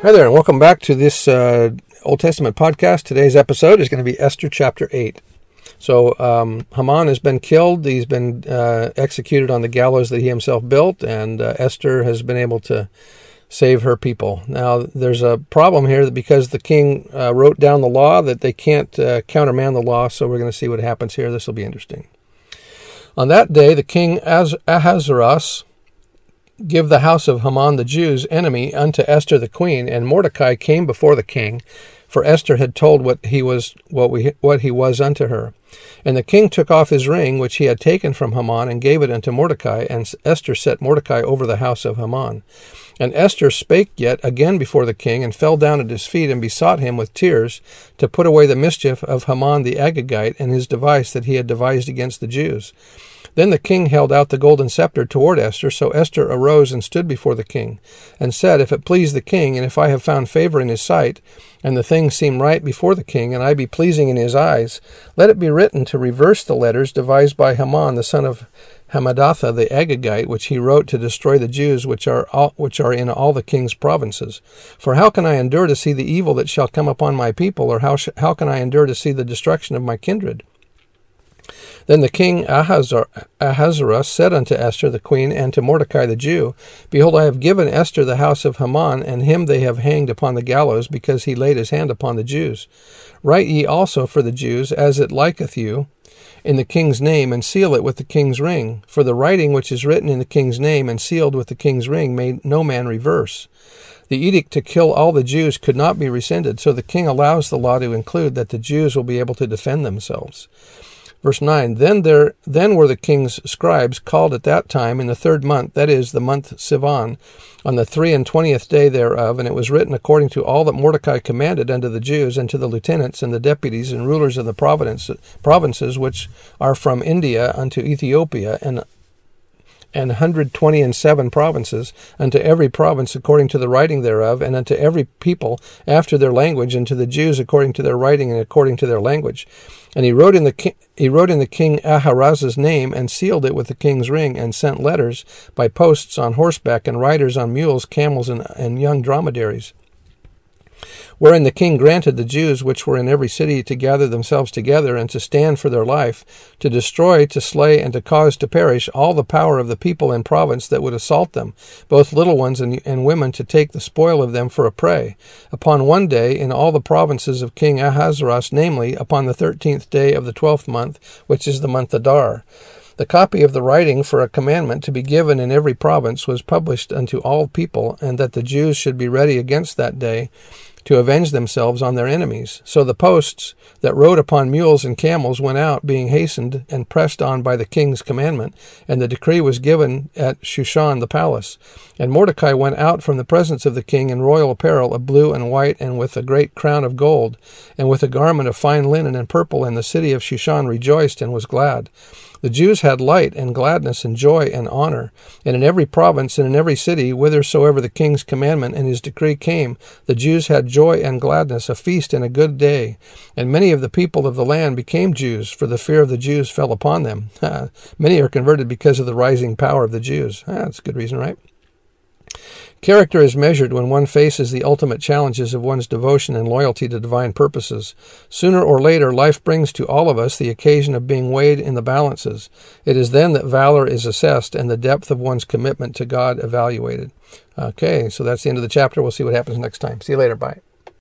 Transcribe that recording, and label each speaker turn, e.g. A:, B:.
A: Hi there, and welcome back to this uh, Old Testament podcast. Today's episode is going to be Esther chapter 8. So, um, Haman has been killed. He's been uh, executed on the gallows that he himself built, and uh, Esther has been able to save her people. Now, there's a problem here that because the king uh, wrote down the law, that they can't uh, countermand the law, so we're going to see what happens here. This will be interesting. On that day, the king Ahasuerus give the house of Haman the Jews enemy unto Esther the queen, and Mordecai came before the king, for Esther had told what he was what we what he was unto her. And the king took off his ring which he had taken from Haman and gave it unto Mordecai, and Esther set Mordecai over the house of Haman. And Esther spake yet again before the king, and fell down at his feet, and besought him with tears to put away the mischief of Haman the Agagite, and his device that he had devised against the Jews. Then the king held out the golden scepter toward Esther. So Esther arose and stood before the king, and said, If it please the king, and if I have found favor in his sight, and the thing seem right before the king, and I be pleasing in his eyes, let it be written to reverse the letters devised by Haman the son of Hammedatha the Agagite, which he wrote to destroy the Jews which are all, which are in all the king's provinces. For how can I endure to see the evil that shall come upon my people, or how sh- how can I endure to see the destruction of my kindred? Then the king Ahasuerus said unto Esther the queen and to Mordecai the Jew, Behold, I have given Esther the house of Haman, and him they have hanged upon the gallows, because he laid his hand upon the Jews. Write ye also for the Jews, as it liketh you, in the king's name, and seal it with the king's ring. For the writing which is written in the king's name and sealed with the king's ring may no man reverse. The edict to kill all the Jews could not be rescinded, so the king allows the law to include that the Jews will be able to defend themselves. Verse 9 Then there then were the king's scribes called at that time in the third month, that is, the month Sivan, on the three and twentieth day thereof, and it was written according to all that Mordecai commanded unto the Jews, and to the lieutenants and the deputies and rulers of the provinces which are from India unto Ethiopia, and and hundred twenty and seven provinces, unto every province according to the writing thereof, and unto every people after their language, and to the Jews according to their writing and according to their language. And he wrote in the ki- he wrote in the king Ahasuerus' name, and sealed it with the king's ring, and sent letters by posts on horseback, and riders on mules, camels, and, and young dromedaries wherein the king granted the Jews which were in every city to gather themselves together and to stand for their life, to destroy, to slay, and to cause to perish all the power of the people in province that would assault them, both little ones and, and women, to take the spoil of them for a prey. Upon one day in all the provinces of King Ahasuerus, namely, upon the thirteenth day of the twelfth month, which is the month Adar. The copy of the writing for a commandment to be given in every province was published unto all people, and that the Jews should be ready against that day, to avenge themselves on their enemies. So the posts that rode upon mules and camels went out, being hastened and pressed on by the king's commandment, and the decree was given at Shushan the palace. And Mordecai went out from the presence of the king in royal apparel of blue and white, and with a great crown of gold, and with a garment of fine linen and purple, and the city of Shushan rejoiced and was glad. The Jews had light and gladness and joy and honor. And in every province and in every city, whithersoever the king's commandment and his decree came, the Jews had joy and gladness, a feast and a good day. And many of the people of the land became Jews, for the fear of the Jews fell upon them. many are converted because of the rising power of the Jews. that's a good reason, right? Character is measured when one faces the ultimate challenges of one's devotion and loyalty to divine purposes. Sooner or later, life brings to all of us the occasion of being weighed in the balances. It is then that valor is assessed and the depth of one's commitment to God evaluated. Okay, so that's the end of the chapter. We'll see what happens next time. See you later. Bye.